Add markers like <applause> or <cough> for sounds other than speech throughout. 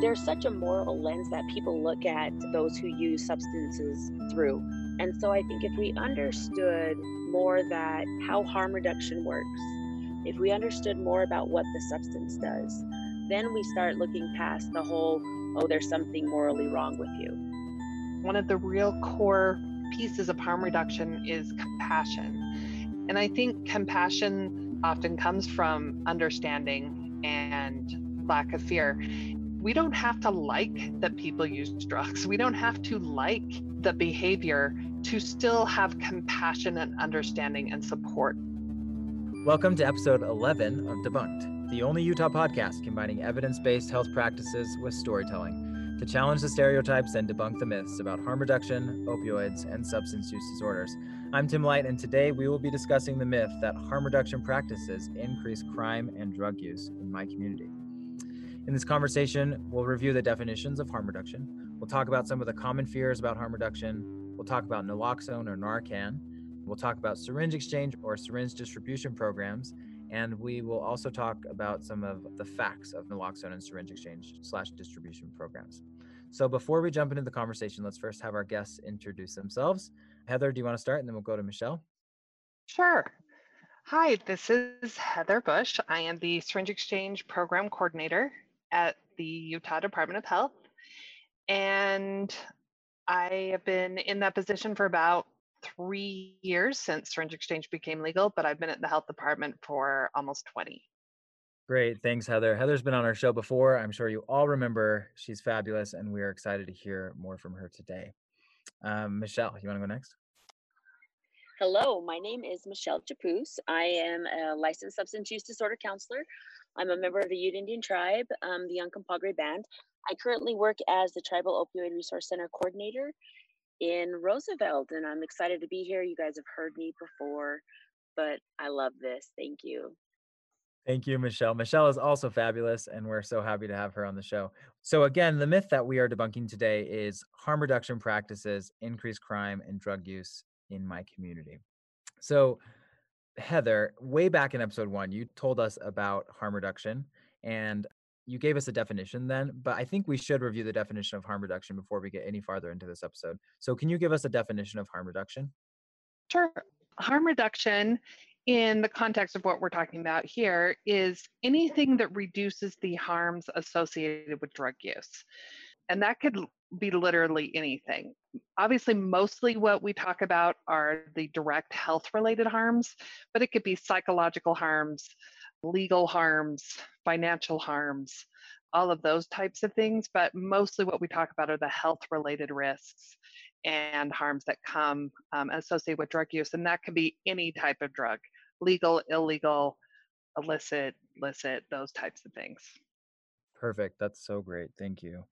there's such a moral lens that people look at those who use substances through. And so I think if we understood more that how harm reduction works, if we understood more about what the substance does, then we start looking past the whole, oh, there's something morally wrong with you. One of the real core pieces of harm reduction is compassion. And I think compassion often comes from understanding and lack of fear we don't have to like that people use drugs. We don't have to like the behavior to still have compassion and understanding and support. Welcome to episode 11 of Debunked, the only Utah podcast combining evidence based health practices with storytelling to challenge the stereotypes and debunk the myths about harm reduction, opioids, and substance use disorders. I'm Tim Light, and today we will be discussing the myth that harm reduction practices increase crime and drug use in my community. In this conversation, we'll review the definitions of harm reduction. We'll talk about some of the common fears about harm reduction. We'll talk about naloxone or Narcan. We'll talk about syringe exchange or syringe distribution programs. And we will also talk about some of the facts of naloxone and syringe exchange slash distribution programs. So before we jump into the conversation, let's first have our guests introduce themselves. Heather, do you want to start? And then we'll go to Michelle. Sure. Hi, this is Heather Bush. I am the Syringe Exchange Program Coordinator at the Utah Department of Health. And I have been in that position for about three years since syringe exchange became legal, but I've been at the health department for almost 20. Great. Thanks, Heather. Heather's been on our show before. I'm sure you all remember. She's fabulous, and we are excited to hear more from her today. Um, Michelle, you want to go next? Hello, my name is Michelle Chapoose. I am a licensed substance use disorder counselor I'm a member of the Ute Indian Tribe, um, the Uncompahgre Band. I currently work as the Tribal Opioid Resource Center Coordinator in Roosevelt, and I'm excited to be here. You guys have heard me before, but I love this. Thank you. Thank you, Michelle. Michelle is also fabulous, and we're so happy to have her on the show. So, again, the myth that we are debunking today is harm reduction practices increase crime and drug use in my community. So, Heather, way back in episode one, you told us about harm reduction and you gave us a definition then, but I think we should review the definition of harm reduction before we get any farther into this episode. So, can you give us a definition of harm reduction? Sure. Harm reduction, in the context of what we're talking about here, is anything that reduces the harms associated with drug use. And that could be literally anything. Obviously, mostly what we talk about are the direct health related harms, but it could be psychological harms, legal harms, financial harms, all of those types of things. But mostly what we talk about are the health related risks and harms that come um, associated with drug use. And that could be any type of drug legal, illegal, illicit, licit, those types of things. Perfect. That's so great. Thank you.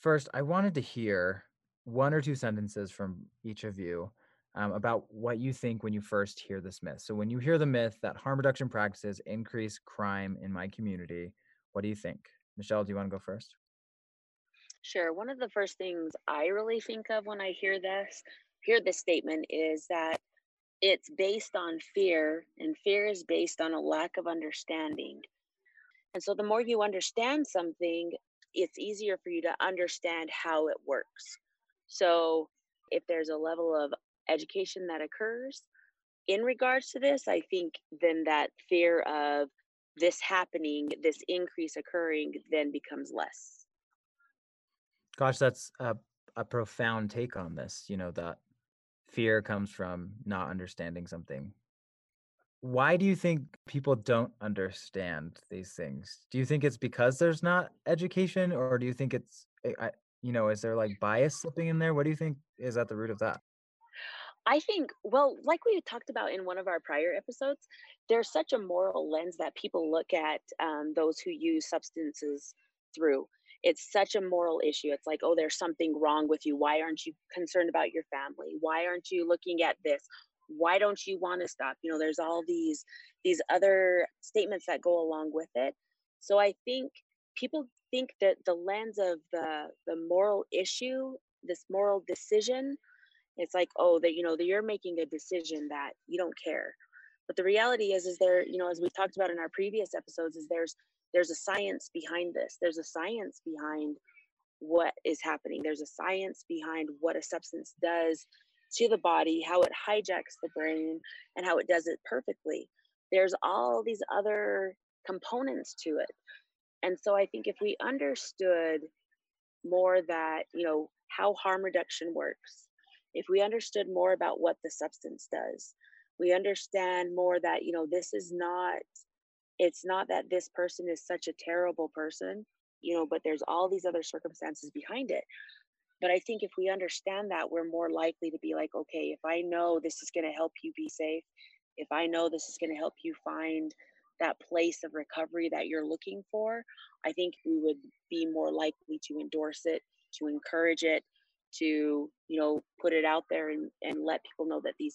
First, I wanted to hear one or two sentences from each of you um, about what you think when you first hear this myth. So, when you hear the myth that harm reduction practices increase crime in my community, what do you think? Michelle, do you want to go first? Sure. One of the first things I really think of when I hear this, hear this statement is that it's based on fear, and fear is based on a lack of understanding. And so, the more you understand something, it's easier for you to understand how it works. So, if there's a level of education that occurs in regards to this, I think then that fear of this happening, this increase occurring, then becomes less. Gosh, that's a, a profound take on this. You know, that fear comes from not understanding something why do you think people don't understand these things? Do you think it's because there's not education, or do you think it's, eh, you know, is there like bias slipping in there? What do you think is at the root of that? I think, well, like we talked about in one of our prior episodes, there's such a moral lens that people look at um, those who use substances through. It's such a moral issue. It's like, oh, there's something wrong with you. Why aren't you concerned about your family? Why aren't you looking at this? Why don't you want to stop? You know there's all these these other statements that go along with it. So i think people think that the lens of the the moral issue this moral decision it's like oh that you know that you're making a decision that you don't care. But the reality is is there you know as we talked about in our previous episodes is there's there's a science behind this. There's a science behind what is happening. There's a science behind what a substance does to the body how it hijacks the brain and how it does it perfectly. There's all these other components to it. And so i think if we understood more that you know how harm reduction works if we understood more about what the substance does we understand more that you know this is not it's not that this person is such a terrible person you know but there's all these other circumstances behind it but i think if we understand that we're more likely to be like okay if i know this is going to help you be safe if i know this is going to help you find that place of recovery that you're looking for i think we would be more likely to endorse it to encourage it to you know put it out there and, and let people know that these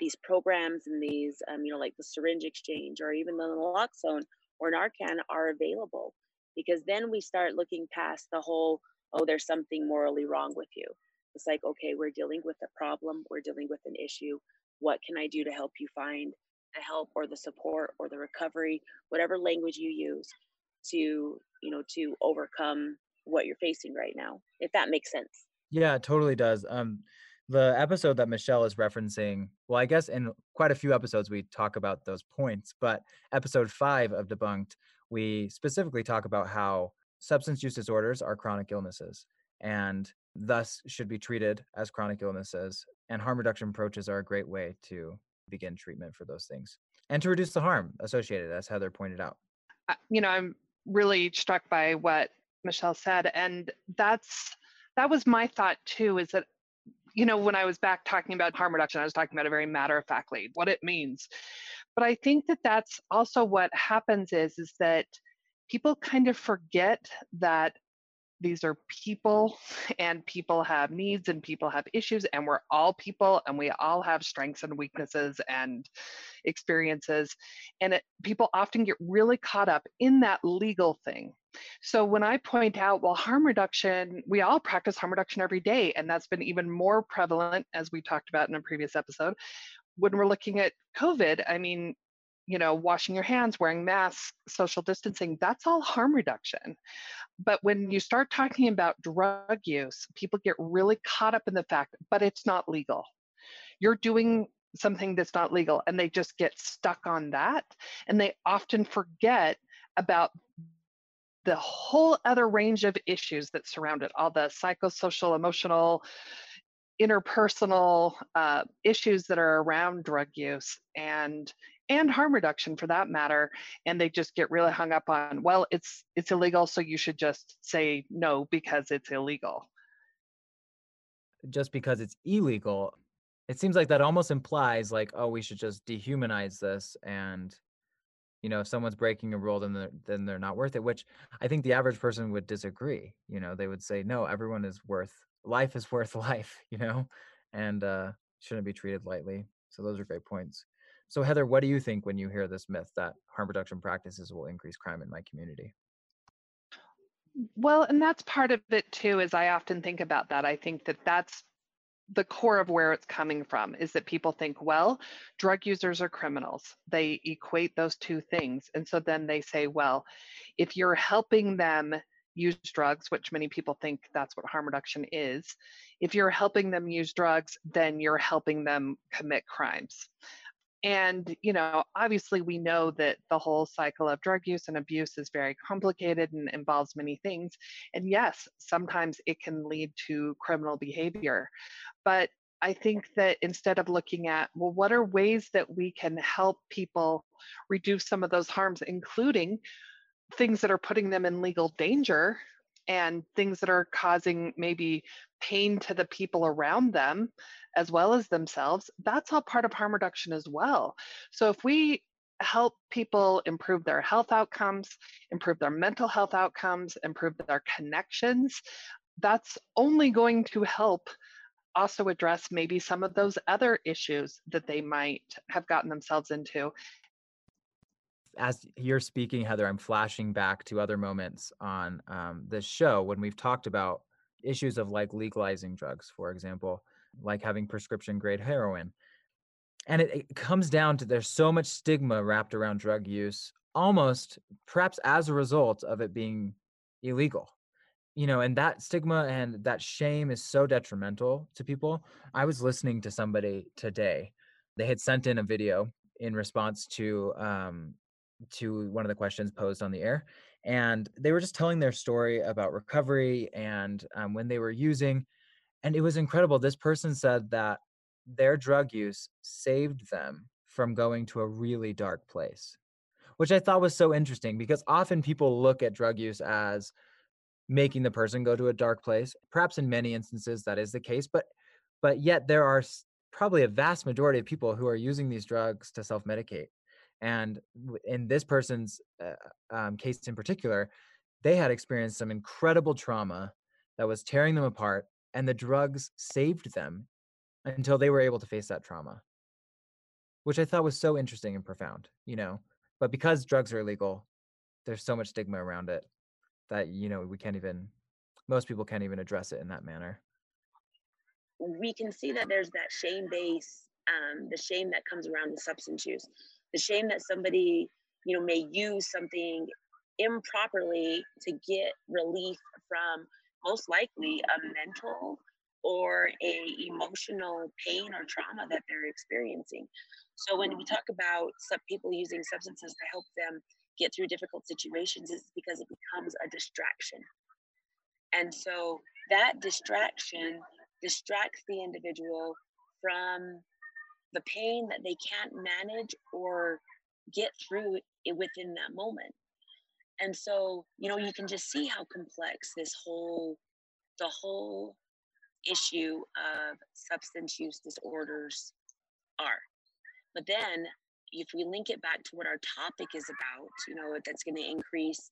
these programs and these, um, you know, like the syringe exchange or even the naloxone or Narcan are available because then we start looking past the whole, oh, there's something morally wrong with you. It's like, okay, we're dealing with a problem, we're dealing with an issue. What can I do to help you find the help or the support or the recovery, whatever language you use to, you know, to overcome what you're facing right now, if that makes sense. Yeah, totally does. Um, the episode that Michelle is referencing, well, I guess in quite a few episodes we talk about those points, but episode five of Debunked, we specifically talk about how substance use disorders are chronic illnesses and thus should be treated as chronic illnesses. And harm reduction approaches are a great way to begin treatment for those things and to reduce the harm associated, as Heather pointed out. Uh, you know, I'm really struck by what Michelle said, and that's that was my thought too. Is that you know, when I was back talking about harm reduction, I was talking about it very matter of factly, what it means. But I think that that's also what happens is, is that people kind of forget that these are people <laughs> and people have needs and people have issues and we're all people and we all have strengths and weaknesses and experiences and it, people often get really caught up in that legal thing. So when i point out well harm reduction we all practice harm reduction every day and that's been even more prevalent as we talked about in a previous episode when we're looking at covid i mean you know, washing your hands, wearing masks, social distancing, that's all harm reduction. But when you start talking about drug use, people get really caught up in the fact, but it's not legal. You're doing something that's not legal, and they just get stuck on that. And they often forget about the whole other range of issues that surround it all the psychosocial, emotional, interpersonal uh, issues that are around drug use. And and harm reduction for that matter and they just get really hung up on well it's it's illegal so you should just say no because it's illegal. Just because it's illegal it seems like that almost implies like oh we should just dehumanize this and you know if someone's breaking a rule then they're, then they're not worth it which i think the average person would disagree you know they would say no everyone is worth life is worth <laughs> life you know and uh shouldn't be treated lightly so those are great points so, Heather, what do you think when you hear this myth that harm reduction practices will increase crime in my community? Well, and that's part of it too, is I often think about that. I think that that's the core of where it's coming from is that people think, well, drug users are criminals. They equate those two things. And so then they say, well, if you're helping them use drugs, which many people think that's what harm reduction is, if you're helping them use drugs, then you're helping them commit crimes. And, you know, obviously we know that the whole cycle of drug use and abuse is very complicated and involves many things. And yes, sometimes it can lead to criminal behavior. But I think that instead of looking at, well, what are ways that we can help people reduce some of those harms, including things that are putting them in legal danger and things that are causing maybe pain to the people around them as well as themselves, that's all part of harm reduction as well. So if we help people improve their health outcomes, improve their mental health outcomes, improve their connections, that's only going to help also address maybe some of those other issues that they might have gotten themselves into. As you're speaking, Heather, I'm flashing back to other moments on um, this show when we've talked about issues of like legalizing drugs, for example like having prescription grade heroin. and it, it comes down to there's so much stigma wrapped around drug use almost perhaps as a result of it being illegal you know and that stigma and that shame is so detrimental to people i was listening to somebody today they had sent in a video in response to um to one of the questions posed on the air and they were just telling their story about recovery and um, when they were using and it was incredible. This person said that their drug use saved them from going to a really dark place which i thought was so interesting because often people look at drug use as making the person go to a dark place perhaps in many instances that is the case but but yet there are probably a vast majority of people who are using these drugs to self-medicate and in this person's uh, um, case in particular they had experienced some incredible trauma that was tearing them apart and the drugs saved them until they were able to face that trauma. Which i thought was so interesting and profound you know? But because drugs are illegal there's so much stigma around it that you know we can't even most people can't even address it in that manner. We can see that there's that shame base um, the shame that comes around with substance use the shame that somebody you know may use something improperly to get relief from most likely a mental or a emotional pain or trauma that they're experiencing so when we talk about some people using substances to help them get through difficult situations is because it becomes a distraction. And so that distraction distracts the individual from the pain that they can't manage or get through it within that moment. And so, you know, you can just see how complex this whole the whole issue of substance use disorders are. But then if we link it back to what our topic is about, you know, that's going to increase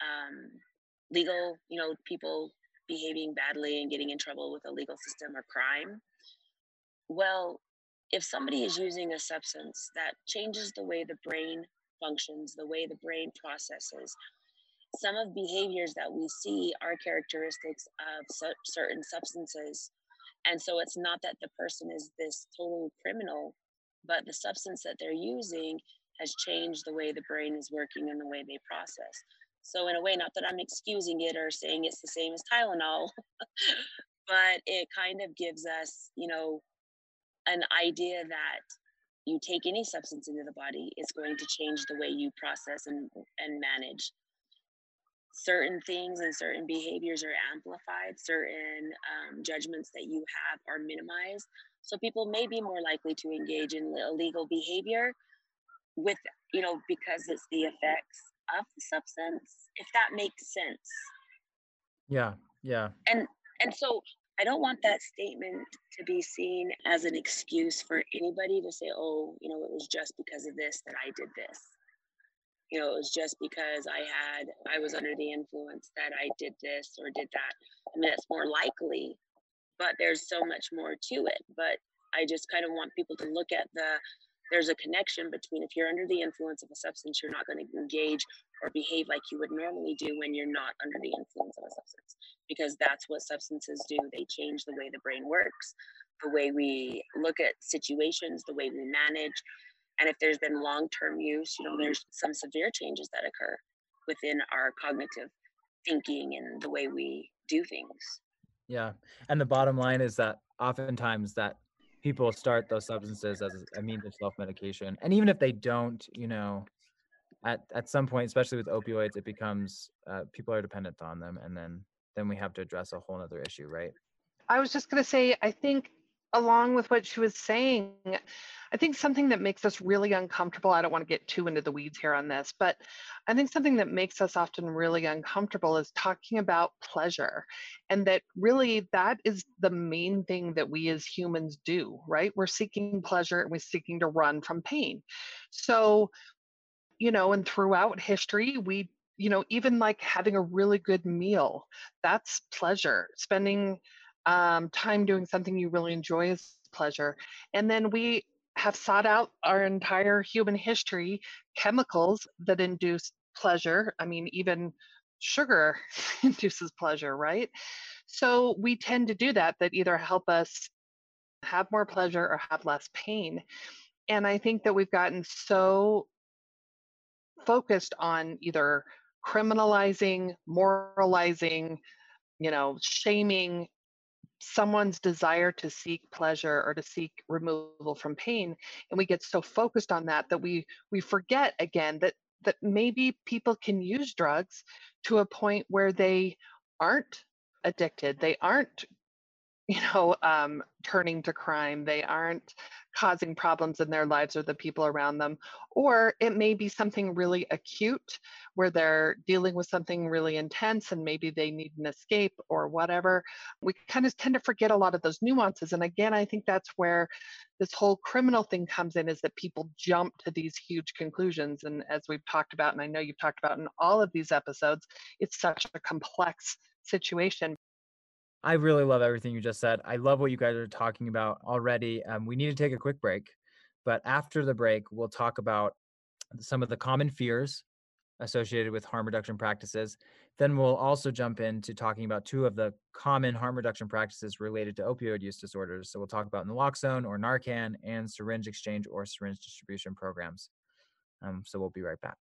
um, legal, you know, people behaving badly and getting in trouble with the legal system or crime. Well, if somebody is using a substance that changes the way the brain functions, the way the brain processes, some of behaviors that we see are characteristics of su- certain substances. And so it's not that the person is this total criminal but the substance that they're using has changed the way the brain is working and the way they process. So, in a way, not that I'm excusing it or saying it's the same as Tylenol, <laughs> but it kind of gives us, you know, an idea that you take any substance into the body, it's going to change the way you process and, and manage. Certain things and certain behaviors are amplified, certain um, judgments that you have are minimized so people may be more likely to engage in illegal behavior with, you know, because it's the effects of the substance, if that makes sense. Yeah, yeah. And and so I don't want that statement to be seen as an excuse for anybody to say, oh, you know, it was just because of this that I did this. You know, it was just because I had, I was under the influence that I did this or did that. I mean, it's more likely but there's so much more to it. But I just kind of want people to look at the there's a connection between if you're under the influence of a substance, you're not going to engage or behave like you would normally do when you're not under the influence of a substance, because that's what substances do. They change the way the brain works, the way we look at situations, the way we manage. And if there's been long term use, you know, there's some severe changes that occur within our cognitive thinking and the way we do things. Yeah. And the bottom line is that oftentimes that people start those substances as a means of self-medication. And even if they don't, you know, at, at some point, especially with opioids, it becomes uh, people are dependent on them. And then then we have to address a whole other issue, right? I was just going to say, I think along with what she was saying, I think something that makes us really uncomfortable, I don't want to get too into the weeds here on this, but I think something that makes us often really uncomfortable is talking about pleasure. And that really that is the main thing that we as humans do, right? We're seeking pleasure and we're seeking to run from pain. So, you know, and throughout history, we you know, even like having a really good meal, that's pleasure. Spending um, time doing something you really enjoy is pleasure. And then we have sought out our entire human history chemicals that induce pleasure. I mean, even sugar <laughs> induces pleasure, right? So we tend to do that, that either help us have more pleasure or have less pain. And I think that we've gotten so focused on either criminalizing, moralizing, you know, shaming someone's desire to seek pleasure or to seek removal from pain and we get so focused on that that we we forget again that that maybe people can use drugs to a point where they aren't addicted they aren't you know um, turning to crime they aren't causing problems in their lives or the people around them or it may be something really acute where they're dealing with something really intense and maybe they need an escape or whatever. We kind of tend to forget a lot of those nuances and again i think that's where this whole criminal thing comes in is that people jump to these huge conclusions and as we've talked about and i know you've talked about in all of these episodes it's such a complex situation I really love everything you just said. I love what you guys are talking about already. Um, we need to take a quick break, but after the break, we'll talk about some of the common fears associated with harm reduction practices. Then we'll also jump into talking about two of the common harm reduction practices related to opioid use disorders. So we'll talk about naloxone or Narcan and syringe exchange or syringe distribution programs. Um, so we'll be right back.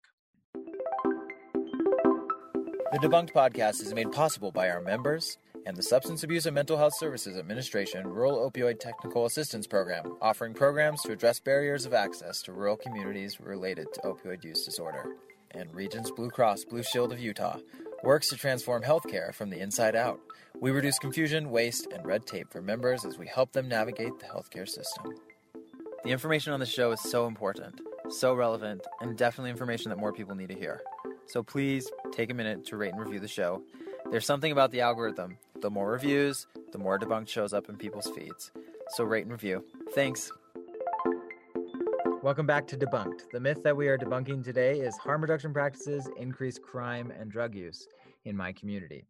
The Debunked podcast is made possible by our members and the Substance Abuse and Mental Health Services Administration Rural Opioid Technical Assistance Program, offering programs to address barriers of access to rural communities related to opioid use disorder. And Regence Blue Cross Blue Shield of Utah works to transform healthcare from the inside out. We reduce confusion, waste, and red tape for members as we help them navigate the healthcare system. The information on the show is so important, so relevant, and definitely information that more people need to hear. So please take a minute to rate and review the show. There's something about the algorithm. The more reviews, the more debunked shows up in people's feeds. So rate and review. Thanks. Welcome back to Debunked. The myth that we are debunking today is harm reduction practices increase crime and drug use in my community.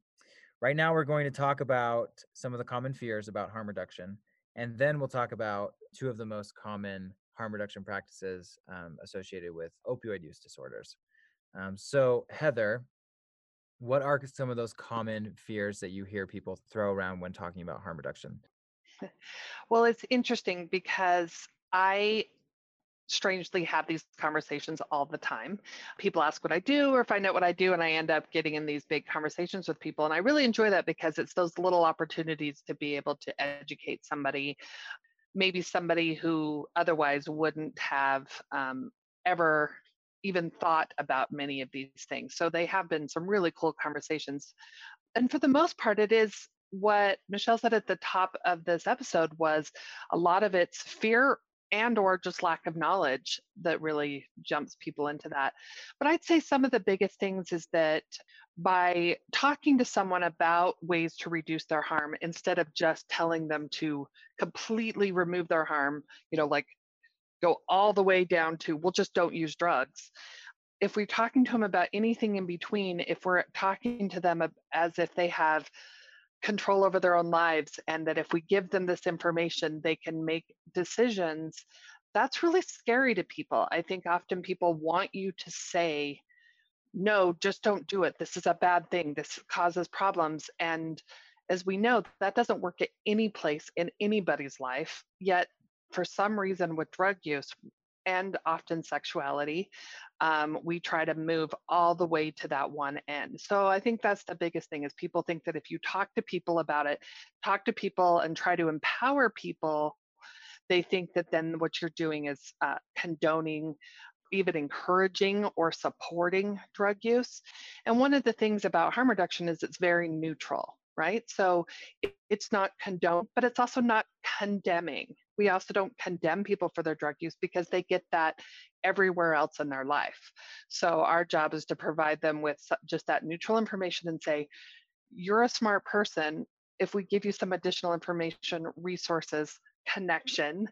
Right now, we're going to talk about some of the common fears about harm reduction, and then we'll talk about two of the most common harm reduction practices um, associated with opioid use disorders. Um, so, Heather, what are some of those common fears that you hear people throw around when talking about harm reduction? <laughs> Well, it's interesting because I strangely have these conversations all the time. People ask what I do or find out what I do, and I end up getting in these big conversations with people. And I really enjoy that because it's those little opportunities to be able to educate somebody, maybe somebody who otherwise wouldn't have um, ever even thought about many of these things. So they have been some really cool conversations. And for the most part, it is what Michelle said at the top of this episode was a lot of it's fear and or just lack of knowledge that really jumps people into that. But I'd say some of the biggest things is that by talking to someone about ways to reduce their harm instead of just telling them to completely remove their harm, you know, like go all the way down to, well, just don't use drugs. If we're talking to them about anything in between, if we're talking to them as if they have control over their own lives and that if we give them this information, they can make decisions, that's really scary to people. I think often people want you to say, no, just don't do it. This is a bad thing. This causes problems. And as we know, that doesn't work at any place in anybody's life. Yet for some reason with drug use and often sexuality, um, we try to move all the way to that one end. So I think that's the biggest thing is people think that if you talk to people about it, talk to people and try to empower people, they think that then what you're doing is uh, condoning even encouraging or supporting drug use. And one of the things about harm reduction is it's very neutral, right? So it's not condoned, but it's also not condemning we also don't condemn people for their drug use because they get that everywhere else in their life. So our job is to provide them with just that neutral information and say, you're a smart person. If we give you some additional information, resources, connection,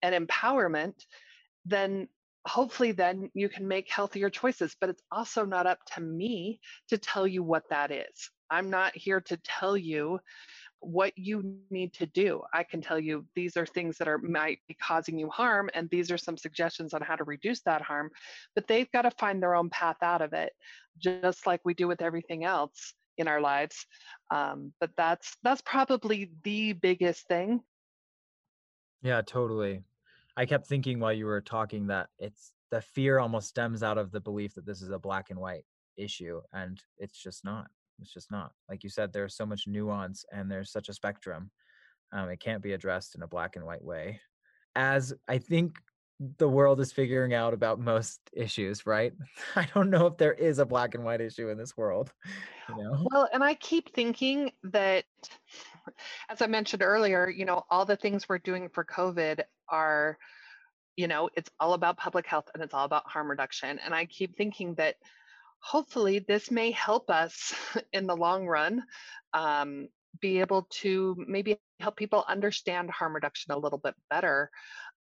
and empowerment, then hopefully then you can make healthier choices. But it's also not up to me to tell you what that is. I'm not here to tell you what you need to do. I can tell you these are things that are might be causing you harm, and these are some suggestions on how to reduce that harm. But they've got to find their own path out of it, just like we do with everything else in our lives. Um, but that's that's probably the biggest thing. Yeah, totally. I kept thinking while you were talking that it's the fear almost stems out of the belief that this is a black and white issue, and it's just not. It's just not. Like you said, there's so much nuance and there's such a spectrum. Um, it can't be addressed in a black and white way. As I think the world is figuring out about most issues, right? <laughs> I don't know if there is a black and white issue in this world. You know? Well, and I keep thinking that, as I mentioned earlier, you know, all the things we're doing for COVID are, you know, it's all about public health and it's all about harm reduction. And I keep thinking that hopefully this may help us <laughs> in the long run um, be able to maybe help people understand harm reduction a little bit better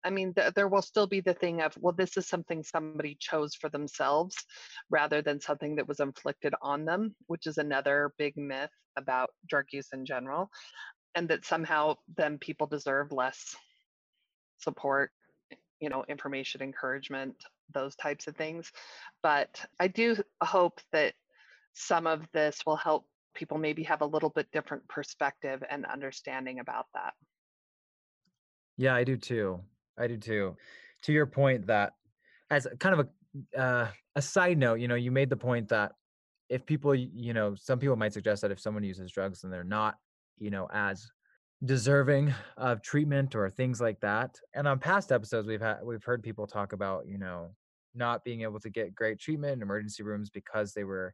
I mean, th- there will still be the thing of, well, this is something somebody chose for themselves rather than something that was inflicted on them, which is another big myth about drug use in general. And that somehow then people deserve less support, you know, information, encouragement, those types of things. But I do hope that some of this will help people maybe have a little bit different perspective and understanding about that. Yeah, I do too. I do too. To your point that as kind of a uh, a side note, you know, you made the point that if people, you know, some people might suggest that if someone uses drugs then they're not, you know, as deserving of treatment or things like that. And on past episodes we've had we've heard people talk about, you know, not being able to get great treatment in emergency rooms because they were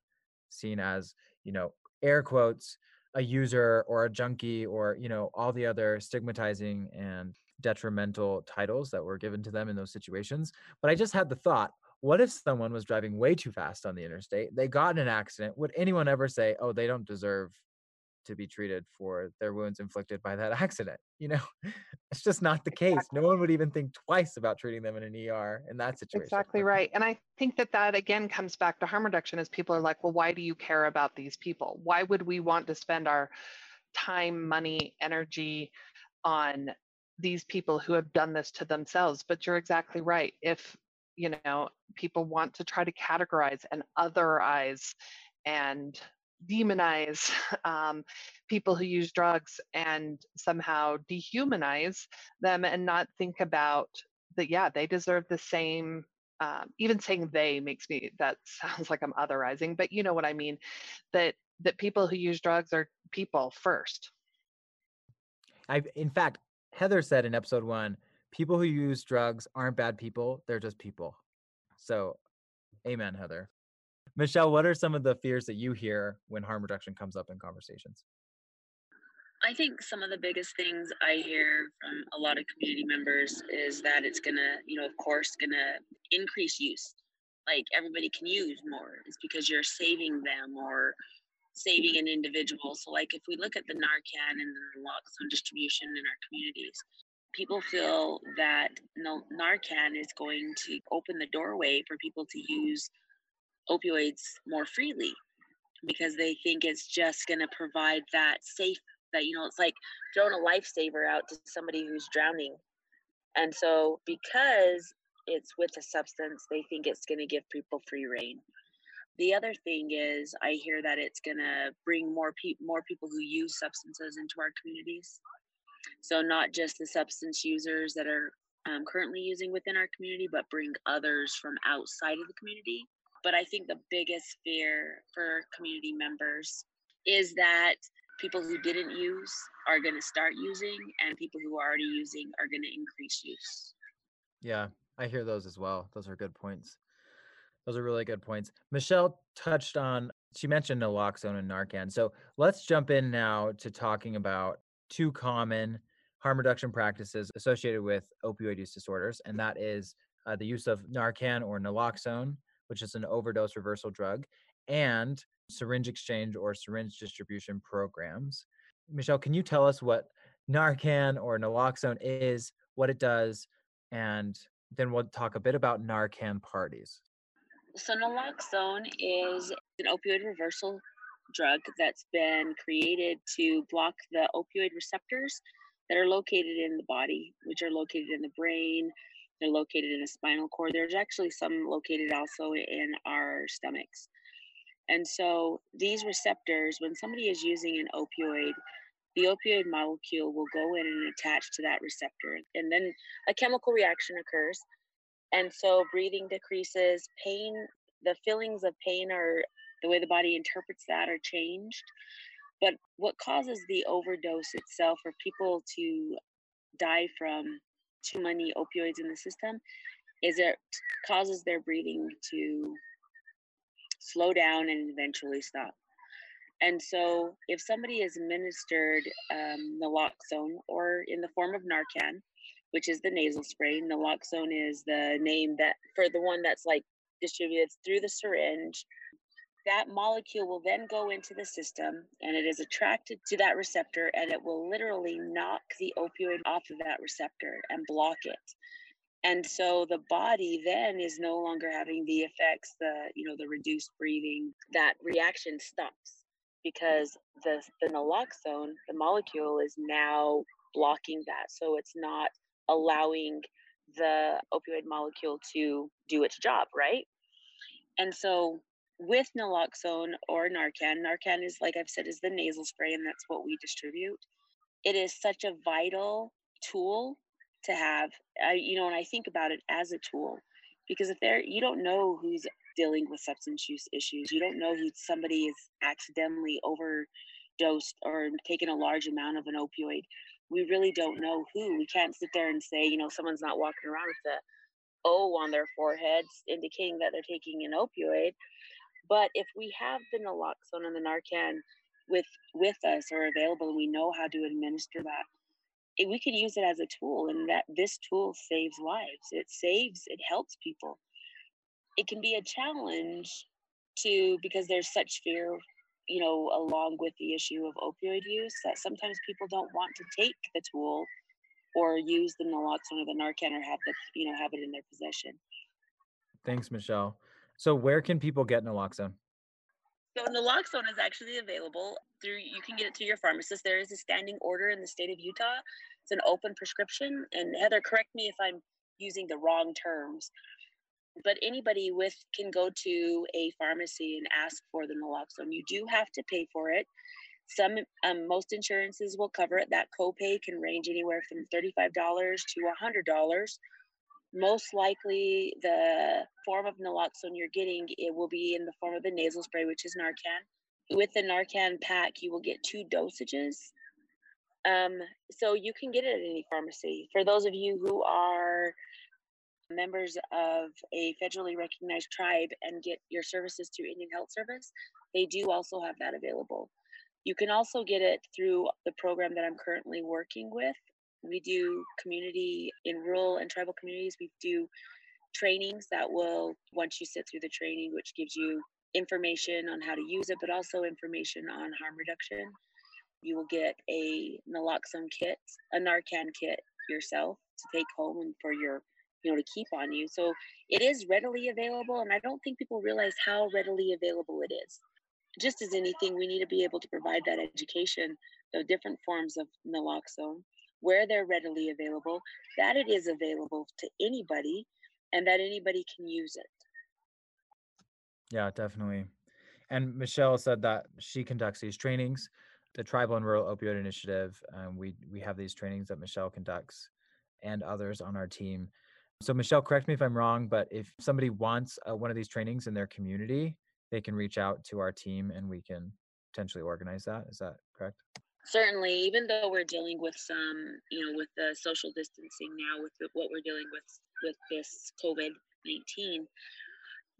seen as, you know, air quotes a user or a junkie or you know all the other stigmatizing and detrimental titles that were given to them in those situations. But I just had the thought, what if someone was driving way too fast on the interstate? They got in an accident. Would anyone ever say, oh, they don't deserve to be treated for their wounds inflicted by that <laughs> accident? You know, it's just not the case. Exactly. No one would even think twice about treating them in an ER in that situation. Exactly right. And I think that that again comes back to harm reduction as people are like, well, why do you care about these people? Why would we want to spend our time, money, energy on these people who have done this to themselves. But you're exactly right. If you know people want to try to categorize and otherize and demonize <laughs> um, people who use drugs and somehow dehumanize them and not think about that yeah they deserve the same um, even saying they makes me that <laughs> sounds like i'm otherizing but you know what i mean that that people who use drugs are people first i've in fact Heather said in episode one, people who use drugs aren't bad people, they're just people. So, amen, Heather. Michelle, what are some of the fears that you hear when harm reduction comes up in conversations? I think some of the biggest things I hear from a lot of community members is that it's gonna, you know, of course, gonna increase use. Like everybody can use more. It's because you're saving them or saving an individual. So, like if we look at the Narcan and the naloxone distribution in our communities, people feel that Narcan is going to open the doorway for people to use opioids more freely because they think it's just going to provide that safe that you know it's like throwing a lifesaver out to somebody who's drowning. And so because it's with a substance they think it's going to give people free rein. The other thing is i hear that it's going to bring more people more people who use substances into our communities. So not just the substance users that are um, currently using within our community but bring others from outside of the community but i think the biggest fear for community members is that people who didn't use are going to start using and people who are already using are going to increase use yeah i hear those as well those are good points those are really good points. Michelle touched on, she mentioned naloxone and Narcan. So let's jump in now to talking about two common harm reduction practices associated with opioid use disorders, and that is uh, the use of Narcan or naloxone, which is an overdose reversal drug, and syringe exchange or syringe distribution programs. Michelle, can you tell us what Narcan or naloxone is, what it does, and then we'll talk a bit about Narcan parties. So naloxone is an opioid reversal drug that's been created to block the opioid receptors that are located in the body, which are located in the brain, they're located in the spinal cord. There's actually some located also in our stomachs. And so these receptors, when somebody is using an opioid, the opioid molecule will go in and attach to that receptor, and then a chemical reaction occurs. And so breathing decreases, pain, the feelings of pain are the way the body interprets that are changed. But what causes the overdose itself or people to die from too many opioids in the system is it causes their breathing to slow down and eventually stop. And so, if somebody is administered um, naloxone or in the form of Narcan, which is the nasal spray, naloxone is the name that for the one that's like distributed through the syringe. That molecule will then go into the system and it is attracted to that receptor and it will literally knock the opioid off of that receptor and block it. And so the body then is no longer having the effects the you know the reduced breathing that reaction stops because the the naloxone the molecule is now blocking that. So it's not allowing the opioid molecule to do its job right? And so with naloxone or narcan narcan is like i've said is the nasal spray and that's what we distribute. It is such a vital tool to have I, you know and i think about it as a tool because if there you don't know who's dealing with substance use issues. You don't know who somebody is accidentally overdosed or taken a large amount of an opioid. We really don't know who. We can't sit there and say you know someone's not walking around with a o on their foreheads indicating that they're taking an opioid but if we have the naloxone and the narcan with with us or available and we know how to administer that eh, we could use it as a tool and that this tool saves lives. It saves it helps people. It can be a challenge to because there's such fear you know along with the issue of opioid use that sometimes people don't want to take the tool or use the naloxone or the narcan or have the you know have it in their possession. Thanks michelle so where can people get naloxone so naloxone is actually available through you can get it to your pharmacist. There is a standing order in the state of Utah. It's an open prescription. And Heather, correct me if I'm using the wrong terms. But anybody with can go to a pharmacy and ask for the naloxone. You do have to pay for it. Some um, most insurances will cover it. That copay can range anywhere from $35 to $100 most likely the form of naloxone you're getting it will be in the form of the nasal spray which is narcan. With the narcan pack you will get two dosages. Um, so you can get it at any pharmacy. For those of you who are members of a federally recognized tribe and get your services through indian health service they do also have that available. You can also get it through the program that i'm currently working with we do community in rural and tribal communities. We do trainings that will, once you sit through the training, which gives you information on how to use it, but also information on harm reduction. You will get a naloxone kit, a Narcan kit yourself to take home and for your, you know, to keep on you. So it is readily available, and I don't think people realize how readily available it is. Just as anything, we need to be able to provide that education, the different forms of naloxone where they're readily available, that it is available to anybody and that anybody can use it. Yeah, definitely. And Michelle said that she conducts these trainings, the Tribal and Rural Opioid Initiative. Um, we we have these trainings that Michelle conducts, and others on our team. So Michelle, correct me if I'm wrong, but if somebody wants uh, one of these trainings in their community, they can reach out to our team, and we can potentially organize that. Is that correct? Certainly even though we're dealing with some you know with the social distancing now with the, what we're dealing with with this covid-19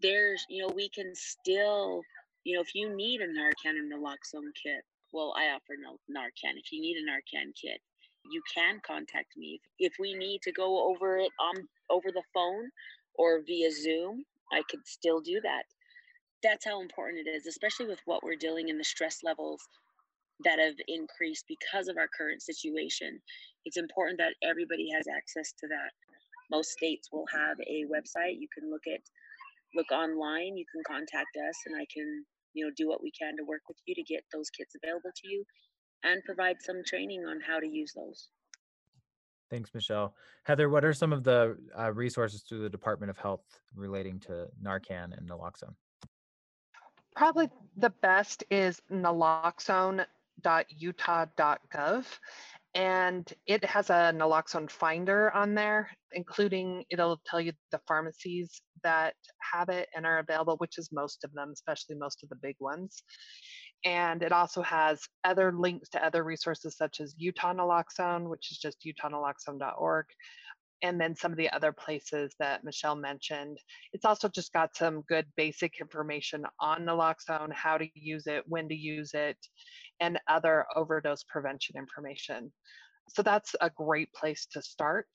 there's you know we can still you know if you need a narcan and naloxone kit well i offer no narcan. If you need a narcan kit you can contact me. If we need to go over it on over the phone or via zoom i could still do that. That's how important it is especially with what we're dealing in the stress levels that have increased because of our current situation. It's important that everybody has access to that. Most states will have a website. You can look at look online, you can contact us and I can, you know, do what we can to work with you to get those kits available to you and provide some training on how to use those. Thanks, Michelle. Heather, what are some of the uh, resources through the Department of Health relating to Narcan and naloxone? Probably the best is naloxone naloxone.utah.gov and it has a naloxone finder on there including it'll tell you the pharmacies that have it and are available which is most of them especially most of the big ones. And it also has other links to other resources such as utah naloxone which is just utahnaloxone.org and then some of the other places that Michelle mentioned. It's also just got some good basic information on naloxone, how to use it, when to use it, and other overdose prevention information. So that's a great place to start.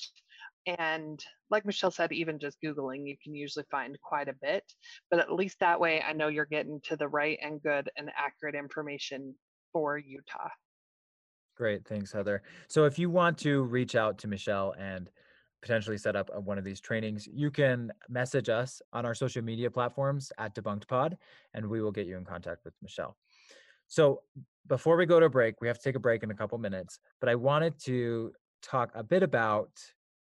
And like Michelle said, even just Googling, you can usually find quite a bit. But at least that way, I know you're getting to the right and good and accurate information for Utah. Great. Thanks, Heather. So if you want to reach out to Michelle and potentially set up one of these trainings, you can message us on our social media platforms at Debunked Pod, and we will get you in contact with Michelle. So before we go to a break, we have to take a break in a couple minutes, but I wanted to talk a bit about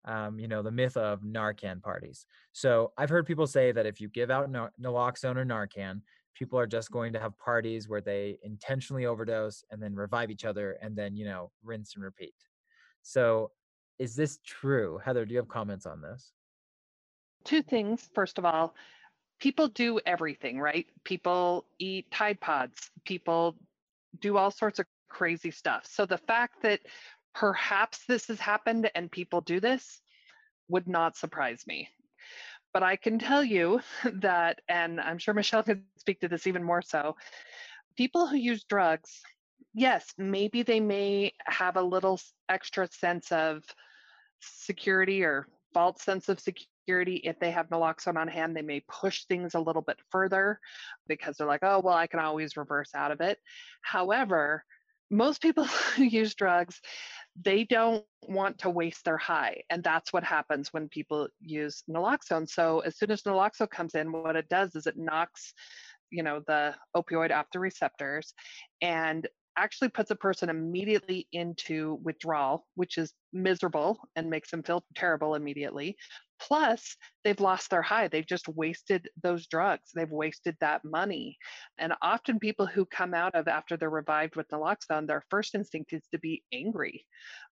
um, you know, the myth of Narcan parties. So I've heard people say that if you give out naloxone or Narcan, people are just going to have parties where they intentionally overdose and then revive each other and then, you know, rinse and repeat. So is this true? Heather, do you have comments on this? Two things. First of all, people do everything, right? People eat Tide Pods, people do all sorts of crazy stuff. So the fact that perhaps this has happened and people do this would not surprise me. But I can tell you <laughs> that, and I'm sure Michelle <laughs> can speak to this even more so, people who use drugs, yes, maybe they may have a little extra sense of security or false sense of security if they have naloxone on hand they may push things a little bit further because they're like oh well i can always reverse out of it. However most people <laughs> who use drugs they don't want to waste their high and that's what happens when people use naloxone. So as soon as naloxone comes in what it does is it knocks you know the opioid off the receptors and actually puts a person immediately into withdrawal, which is miserable and makes them feel terrible immediately. Plus, they've lost their high. They've just wasted those drugs. They've wasted that money. And often, people who come out of after they're revived with naloxone, their first instinct is to be angry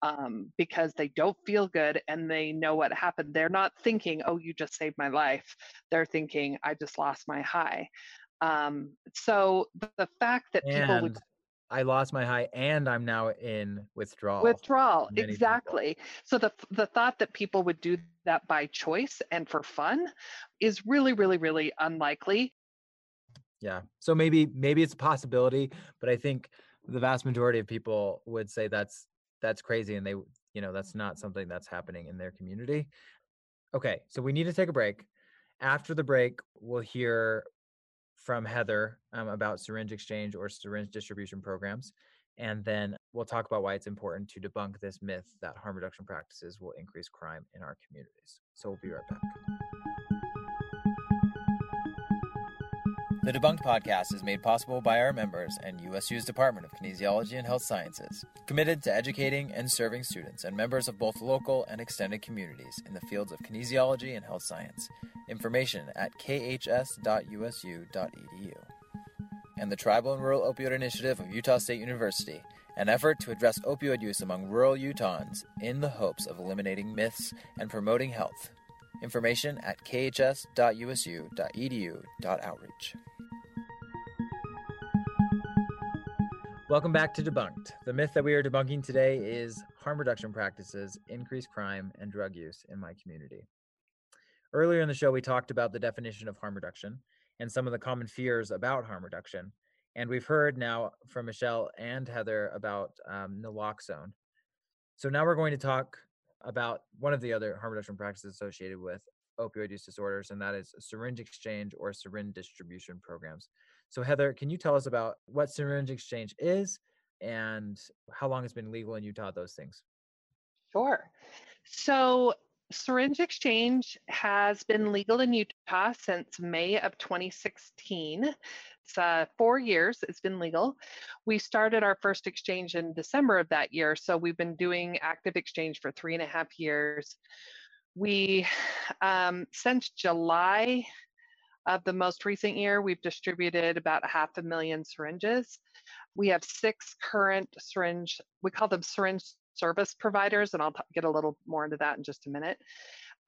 um, because they don't feel good and they know what happened. They're not thinking, oh, you just saved my life. They're thinking, I just lost my high. Um, so the fact that people would I lost my high and I'm now in withdrawal. Withdrawal, exactly. People. So the the thought that people would do that by choice and for fun is really, really, really unlikely. Yeah. So maybe maybe it's a possibility, but I think the vast majority of people would say that's that's crazy and they you know that's not something that's happening in their community. Okay, so we need to take a break. After the break, we'll hear from Heather um, about syringe exchange or syringe distribution programs. And then we'll talk about why it's important to debunk this myth that harm reduction practices will increase crime in our communities. So we'll be right back. The Debunked podcast is made possible by our members and USU's Department of Kinesiology and Health Sciences, committed to educating and serving students and members of both local and extended communities in the fields of kinesiology and health science. Information at khs.usu.edu. And the Tribal and Rural Opioid Initiative of Utah State University, an effort to address opioid use among rural Utahns in the hopes of eliminating myths and promoting health. Information at khs.usu.edu.outreach. Welcome back to Debunked. The myth that we are debunking today is harm reduction practices increase crime and drug use in my community. Earlier in the show, we talked about the definition of harm reduction and some of the common fears about harm reduction. And we've heard now from Michelle and Heather about um, naloxone. So now we're going to talk about one of the other harm reduction practices associated with opioid use disorders, and that is syringe exchange or syringe distribution programs. So, Heather, can you tell us about what syringe exchange is and how long it's been legal in Utah, those things? Sure. So, syringe exchange has been legal in Utah since May of 2016. It's uh, four years it's been legal. We started our first exchange in December of that year. So we've been doing active exchange for three and a half years. We, um, since July of the most recent year, we've distributed about a half a million syringes. We have six current syringe, we call them syringe service providers, and I'll get a little more into that in just a minute.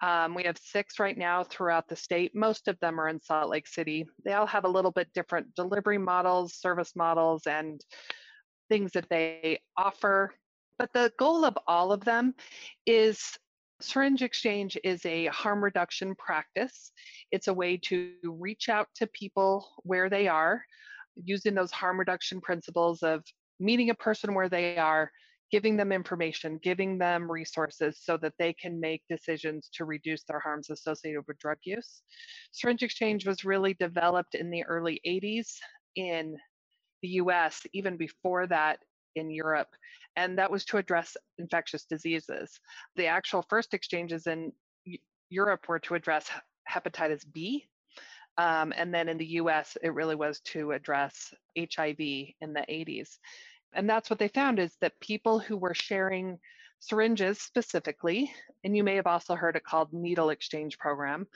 Um, we have six right now throughout the state. Most of them are in Salt Lake City. They all have a little bit different delivery models, service models, and things that they offer. But the goal of all of them is syringe exchange is a harm reduction practice. It's a way to reach out to people where they are using those harm reduction principles of meeting a person where they are, giving them information, giving them resources so that they can make decisions to reduce their harms associated with drug use. Syringe exchange was really developed in the early 80s in the US, even before that in Europe, and that was to address infectious diseases. The actual first exchanges in Europe were to address hepatitis B. Um, and then in the US, it really was to address HIV in the 80s. And that's what they found is that people who were sharing syringes specifically, and you may have also heard it called needle exchange program.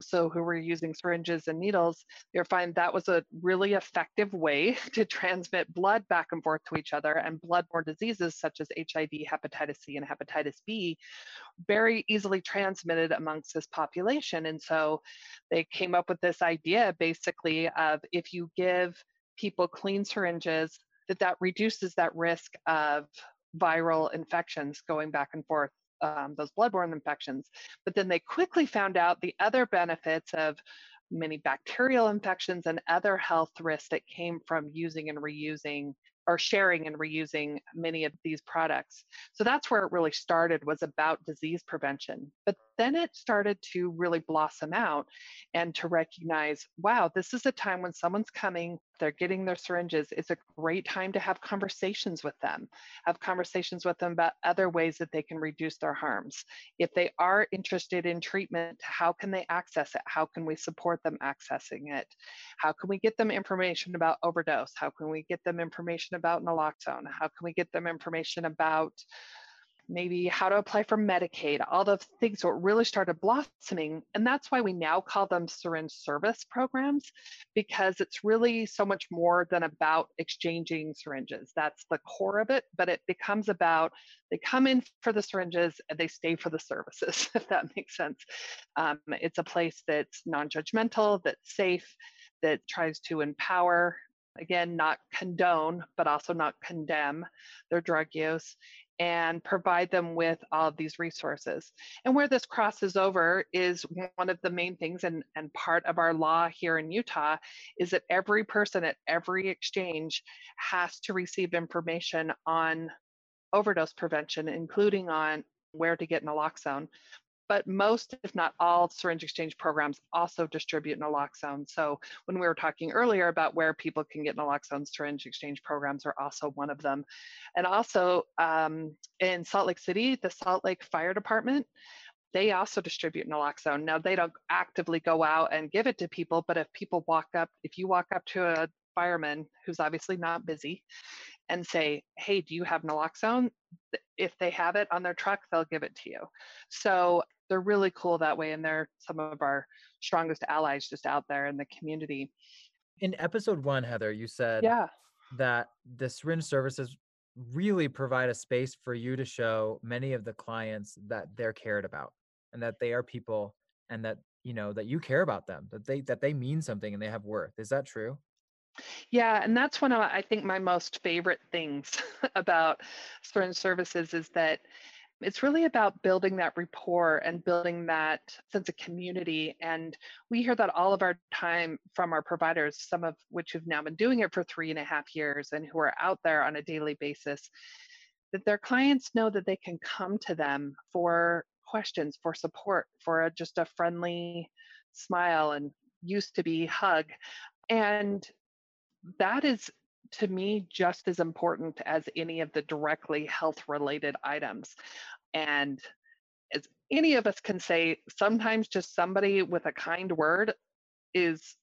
So who were using syringes and needles, they find that was a really effective way <laughs> to transmit blood back and forth to each other and bloodborne diseases such as HIV, hepatitis C, and hepatitis B very easily transmitted amongst this population. And so they came up with this idea basically of if you give people clean syringes that that reduces that risk of viral infections going back and forth, um, those bloodborne infections. But then they quickly found out the other benefits of many bacterial infections and other health risks that came from using and reusing or sharing and reusing many of these products. So that's where it really started was about disease prevention. But then it started to really blossom out and to recognize, wow, this is a time when someone's coming, they're getting their syringes. It's a great time to have conversations with them, have conversations with them about other ways that they can reduce their harms. If they are interested in treatment, how can they access it? How can we support them accessing it? How can we get them information about overdose? How can we get them information about naloxone? How can we get them information about maybe how to apply for Medicaid, all the things that really started blossoming. And that's why we now call them syringe service programs, because it's really so much more than about exchanging syringes. That's the core of it, but it becomes about they come in for the syringes and they stay for the services, <laughs> if that makes sense. Um, it's a place that's non judgmental, that's safe, that tries to empower again, not condone, but also not condemn their drug use and provide them with all of these resources. And where this crosses over is one of the main things, and, and part of our law here in Utah is that every person at every exchange has to receive information on overdose prevention, including on where to get naloxone, but most, if not all, syringe exchange programs also distribute naloxone. So when we were talking earlier about where people can get naloxone, syringe exchange programs are also one of them. And also um, in Salt Lake City, the Salt Lake Fire Department, they also distribute naloxone. Now they don't actively go out and give it to people, but if people walk up, if you walk up to a fireman who's obviously not busy and say, hey, do you have naloxone? If they have it on their truck, they'll give it to you. So they're really cool that way and they're some of our strongest allies just out there in the community. In episode one heather you said yeah. that the syringe services really provide a space for you to show many of the clients that they're cared about and that they are people and that you know that you care about them that they that they mean something and they have worth. Is that true? Yeah and that's one of i think my most favorite things <laughs> about syringe services is that it's really about building that rapport and building that sense of community. And we hear that all of our time from our providers, some of which have now been doing it for three and a half years and who are out there on a daily basis, that their clients know that they can come to them for questions, for support, for a, just a friendly smile and used to be hug. And that is to me just as important as any of the directly health related items. And as any of us can say, sometimes just somebody with a kind word is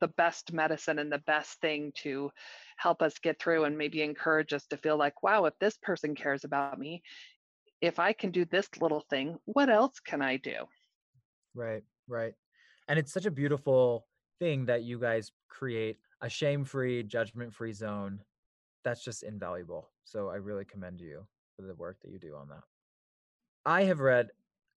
the best medicine and the best thing to help us get through and maybe encourage us to feel like, wow, if this person cares about me, if I can do this little thing, what else can I do? Right, right. And it's such a beautiful thing that you guys create a shame free, judgment free zone that's just invaluable. So I really commend you for the work that you do on that. I have read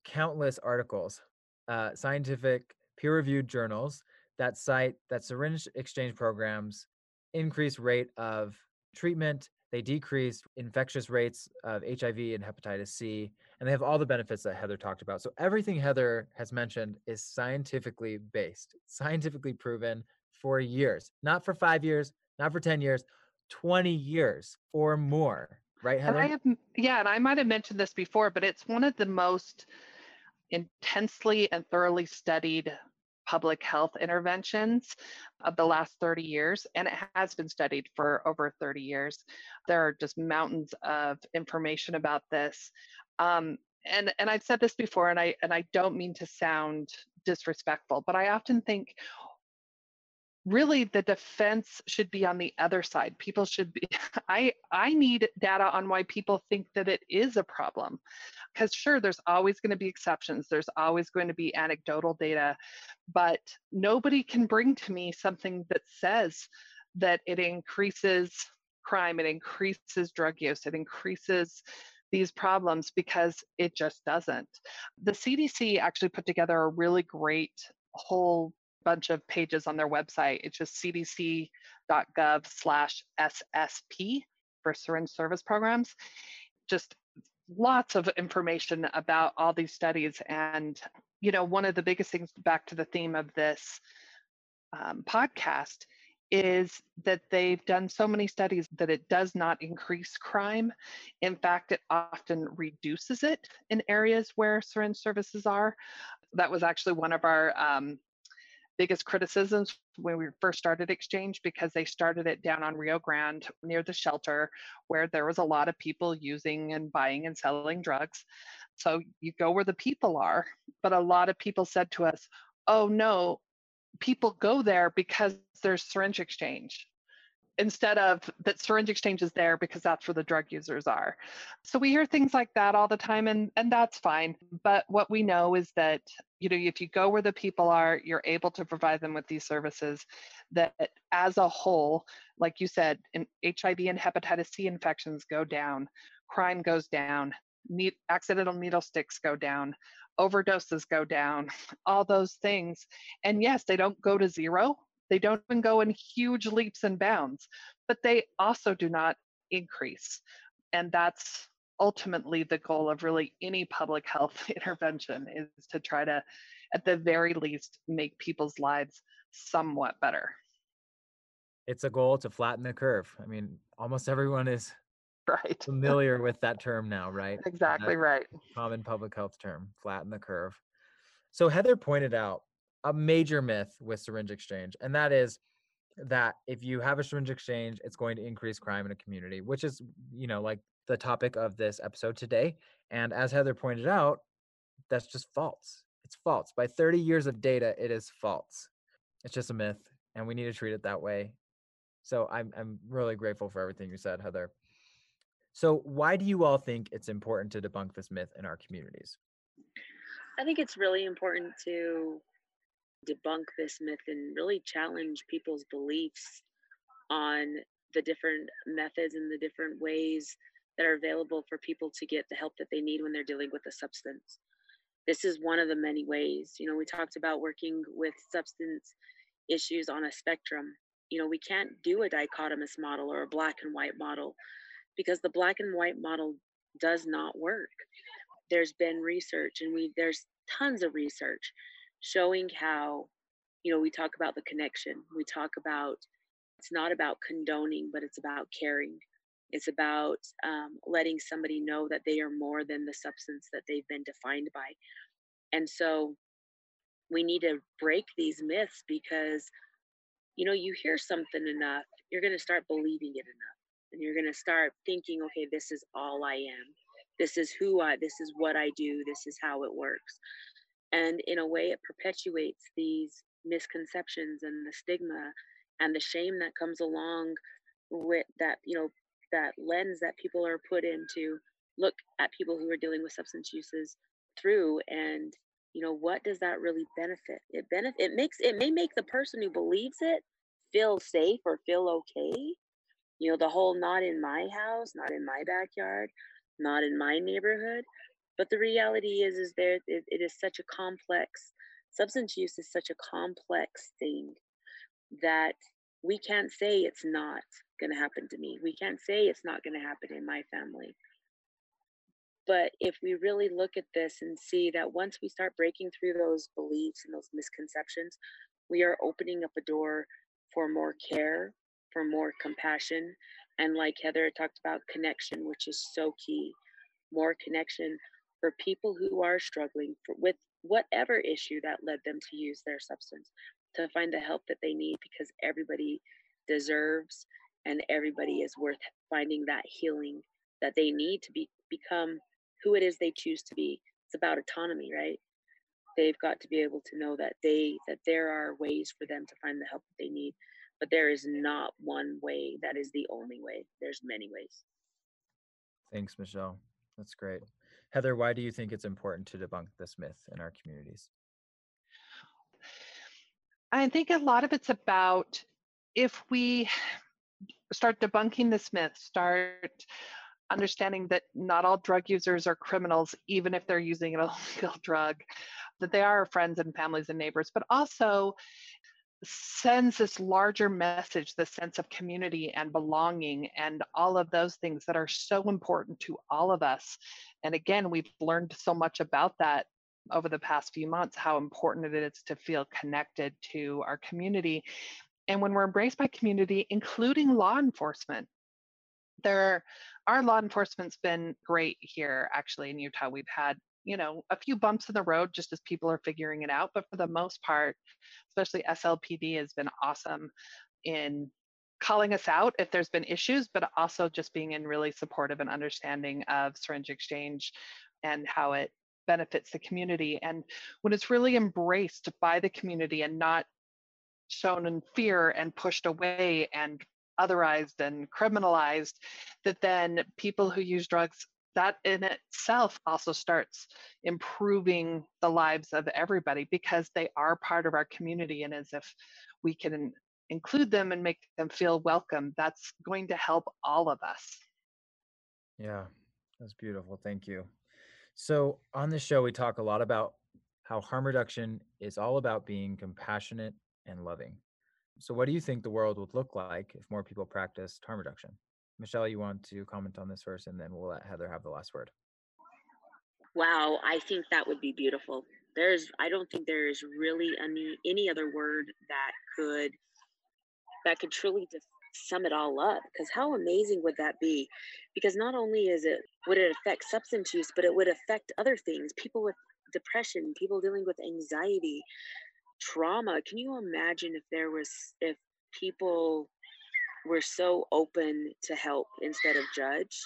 countless articles, uh, scientific peer-reviewed journals that cite that syringe exchange programs increase rate of treatment they decrease infectious rates of HIV and hepatitis C, and they have all the benefits that Heather talked about. So everything Heather has mentioned is scientifically based, scientifically proven for years, not for five years, not for 10 years, 20 years or more. Right, Heather? And I have, yeah, and I might have mentioned this before, but it's one of the most intensely and thoroughly studied public health interventions of the last 30 years, and it has been studied for over 30 years. There are just mountains of information about this. Um, and and I've said this before, and I and I don't mean to sound disrespectful, but I often think really the defense should be on the other side. People should be <laughs> i i need data on why people think that it is a problem. Because sure there's always going to be exceptions. There's always going to be anecdotal data but nobody can bring to me something that says that it increases crime it increases drug use it increases these problems because it just doesn't. The cdc actually put together a really great whole bunch of pages on their website. It's just cdc.gov slash SSP for syringe service programs. Just lots of information about all these studies. And, you know, one of the biggest things back to the theme of this um, podcast is that they've done so many studies that it does not increase crime. In fact, it often reduces it in areas where syringe services are. That was actually one of our um, biggest criticisms when we first started Exchange because they started it down on Rio Grande near the shelter where there was a lot of people using and buying and selling drugs. So you go where the people are. But a lot of people said to us, oh no, people go there because there's syringe exchange instead of that syringe exchange is there because that's where the drug users are. So we hear things like that all the time and and that's fine. But what we know is that you know if you go where the people are, you're able to provide them with these services that as a whole, like you said, in HIV and hepatitis C infections go down, crime goes down, need, accidental needle sticks go down, overdoses go down, <laughs> all those things. And yes, they don't go to zero, they don't even go in huge leaps and bounds, but they also do not increase. And that's ultimately the goal of really any public health <laughs> intervention is to try to, at the very least, make people's lives somewhat better. It's a goal to flatten the curve. I mean, almost everyone is <laughs> right familiar with that term now, right? Exactly that right. Common public health term, flatten the curve. So Heather pointed out a major myth with syringe exchange, and that is that if you have a syringe exchange, it's going to increase crime in a community, which is, you know, like the topic of this episode today. And as Heather pointed out, that's just false. It's false. By 30 years of data, it is false. It's just a myth, and we need to treat it that way. So I'm I'm really grateful for everything you said, Heather. So why do you all think it's important to debunk this myth in our communities? I think it's really important to debunk this myth and really challenge people's beliefs on the different methods and the different ways that are available for people to get the help that they need when they're dealing with a substance. This is one of the many ways. You know, we talked about working with substance issues on a spectrum. You know, we can't do a dichotomous model or a black and white model because the black and white model does not work. There's been research and we there's tons of research showing how, you know, we talk about the connection. We talk about it's not about condoning, but it's about caring. It's about um, letting somebody know that they are more than the substance that they've been defined by. And so we need to break these myths because, you know, you hear something enough, you're going to start believing it enough. And you're going to start thinking, okay, this is all I am. This is who I, this is what I do. This is how it works and in a way it perpetuates these misconceptions and the stigma and the shame that comes along with that you know that lens that people are put in to look at people who are dealing with substance uses through and you know what does that really benefit it benefit it makes it may make the person who believes it feel safe or feel okay You know, the whole not in my house, not in my backyard, not in my neighborhood. But the reality is, is there it, it is such a complex substance use is such a complex thing that we can't say it's not going to happen to me. We can't say it's not going to happen in my family. But if we really look at this and see that once we start breaking through those beliefs and those misconceptions, we are opening up a door for more care, for more compassion, and like Heather talked about, connection, which is so key. More connection for people who are struggling for, with whatever issue that led them to use their substance to find the help that they need because everybody deserves and everybody is worth finding that healing that they need to be become who it is they choose to be. It's about autonomy right? They've got to be able to know that they that there are ways for them to find the help that they need but there is not one way that is the only way. There's many ways. Thanks michelle. That's great heather why do you think it's important to debunk this myth in our communities? I think a lot of it's about if we start debunking this myth start understanding that not all drug users are criminals, even if they're using an <laughs> illegal drug, that they are friends and families and neighbors, but also sends this larger message, the sense of community and belonging and all of those things that are so important to all of us. And again, we've learned so much about that over the past few months, how important it is to feel connected to our community. And when we're embraced by community, including law enforcement, there our law enforcement's been great here actually in Utah. We've had, you know, a few bumps in the road just as people are figuring it out, but for the most part, especially SLPD has been awesome in calling us out if there's been issues, but also just being in really supportive and understanding of syringe exchange and how it benefits the community. And when it's really embraced by the community and not shown in fear and pushed away and otherized and criminalized, that then people who use drugs, that in itself also starts improving the lives of everybody because they are part of our community. And as if we can include them and make them feel welcome, that's going to help all of us. Yeah, that's beautiful. Thank you. So, on this show, we talk a lot about how harm reduction is all about being compassionate and loving. So, what do you think the world would look like if more people practiced harm reduction? Michelle, you want to comment on this first, and then we'll let Heather have the last word. Wow, I think that would be beautiful. There's, I don't think there is really any any other word that could that could truly just sum it all up. Because how amazing would that be? Because not only is it would it affect substance use, but it would affect other things. People with depression, people dealing with anxiety, trauma can you imagine if there was if people were so open to help instead of judge.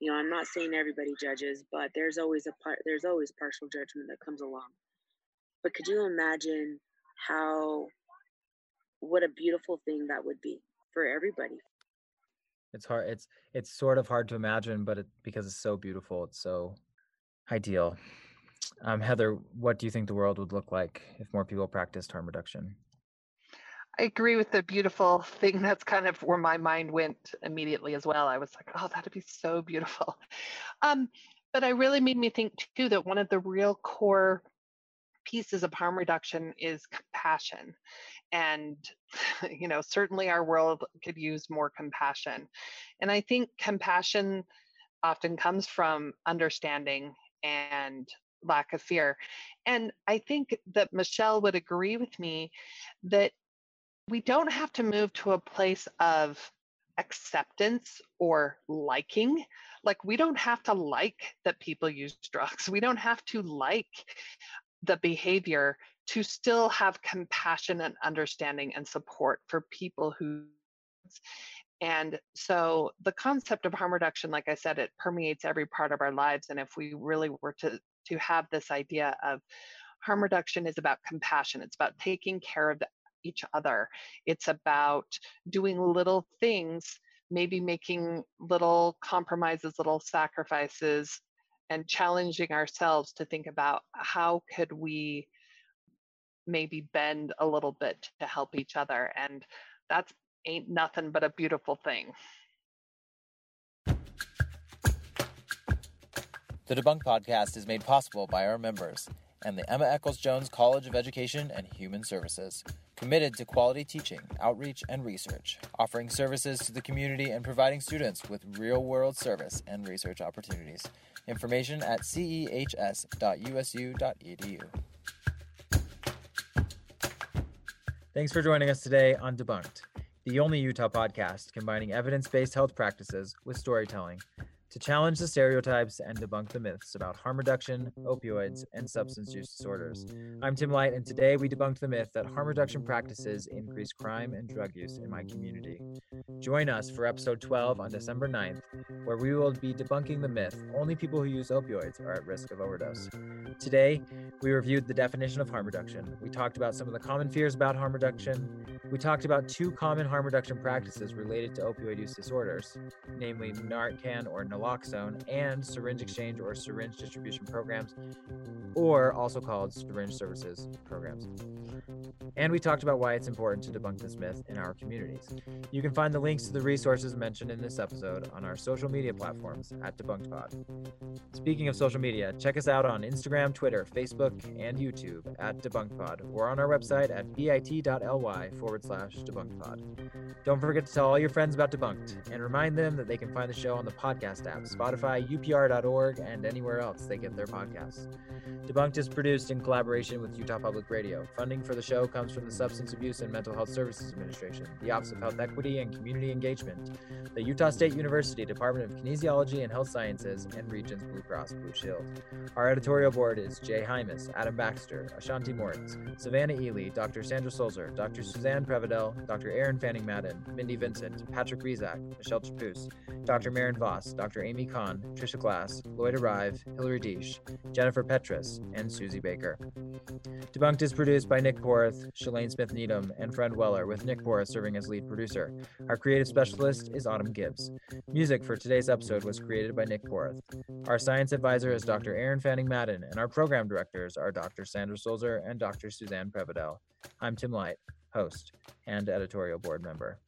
You know i'm not saying everybody judges but there's always a part there's always partial judgment that comes along. But could you imagine how what a beautiful thing that would be for everybody? It's hard it's it's sort of hard to imagine but it because it's so beautiful it's so ideal. Um, Heather, what do you think the world would look like if more people practiced harm reduction? I agree with the beautiful thing. That's kind of where my mind went immediately as well. I was like, oh, that'd be so beautiful. Um, but I really made me think too that one of the real core pieces of harm reduction is compassion. And, <laughs> you know, certainly our world could use more compassion. And I think compassion often comes from understanding and lack of fear. And I think that Michelle would agree with me that we don't have to move to a place of acceptance or liking. Like, we don't have to like that people use drugs. <laughs> We don't have to like the behavior to still have compassion and understanding and support for people who and so the concept of harm reduction, like I said, it permeates every part of our lives. And if we really were to to have this idea of harm reduction is about compassion. It's about taking care of each other. It's about doing little things, maybe making little compromises, little sacrifices, and challenging ourselves to think about how could we maybe bend a little bit to help each other. And that's ain't nothing but a beautiful thing. The Debunk Podcast is made possible by our members and the Emma Eccles Jones College of Education and Human Services committed to quality teaching, outreach, and research, offering services to the community and providing students with real world service and research opportunities. Information at cehs.usu.edu. Thanks for joining us today on Debunked, the only Utah podcast combining evidence based health practices with storytelling to challenge the stereotypes and debunk the myths about harm reduction, opioids, and substance use disorders. I'm Tim Light, and today we debunked the myth that harm reduction practices increase crime and drug use in my community. Join us for episode 12 on December 9th, where we will be debunking the myth only people who use opioids are at risk of overdose. Today, we reviewed the definition of harm reduction. We talked about some of the common fears about harm reduction. We talked about two common harm reduction practices related to opioid use disorders, namely Narcan or naloxone naloxone and syringe exchange or syringe distribution programs, or also called syringe services programs. And we talked about why it's important to debunk this myth in our communities. You can find the links to the resources mentioned in this episode on our social media platforms at DebunkedPod. Speaking of social media, check us out on Instagram, Twitter, Facebook, and YouTube at DebunkedPod or on our website at bit.ly forward slash DebunkedPod. Don't forget to tell all your friends about Debunked and remind them that they can find the show on the podcast app Spotify, upr.org, and anywhere else they get their podcasts. Debunked is produced in collaboration with Utah Public Radio. Funding for the show comes from the Substance Abuse and Mental Health Services Administration, the Office of Health Equity and Community Engagement, the Utah State University Department of Kinesiology and Health Sciences, and Regence Blue Cross Blue Shield. Our editorial board is Jay Hymas, Adam Baxter, Ashanti Moritz, Savannah Ely, Dr. Sandra Sulzer, Dr. Suzanne Prevedel, Dr. Aaron Fanning Madden, Mindy Vincent, Patrick Rizak, Michelle Chapoose, Dr. Maren Voss, Dr. Amy Kahn, Trisha Glass, Lloyd Arrive, Hilary Deesh, Jennifer Petrus, and Susie Baker. Debunked is produced by Nick Porth, Shalane Smith Needham, and Fred Weller, with Nick Porth serving as lead producer. Our creative specialist is Autumn Gibbs. Music for today's episode was created by Nick Porth. Our science advisor is Dr. Aaron Fanning Madden, and our program directors are Dr. Sandra Sulzer and Dr. Suzanne Prevedel. I'm Tim Light, host and editorial board member.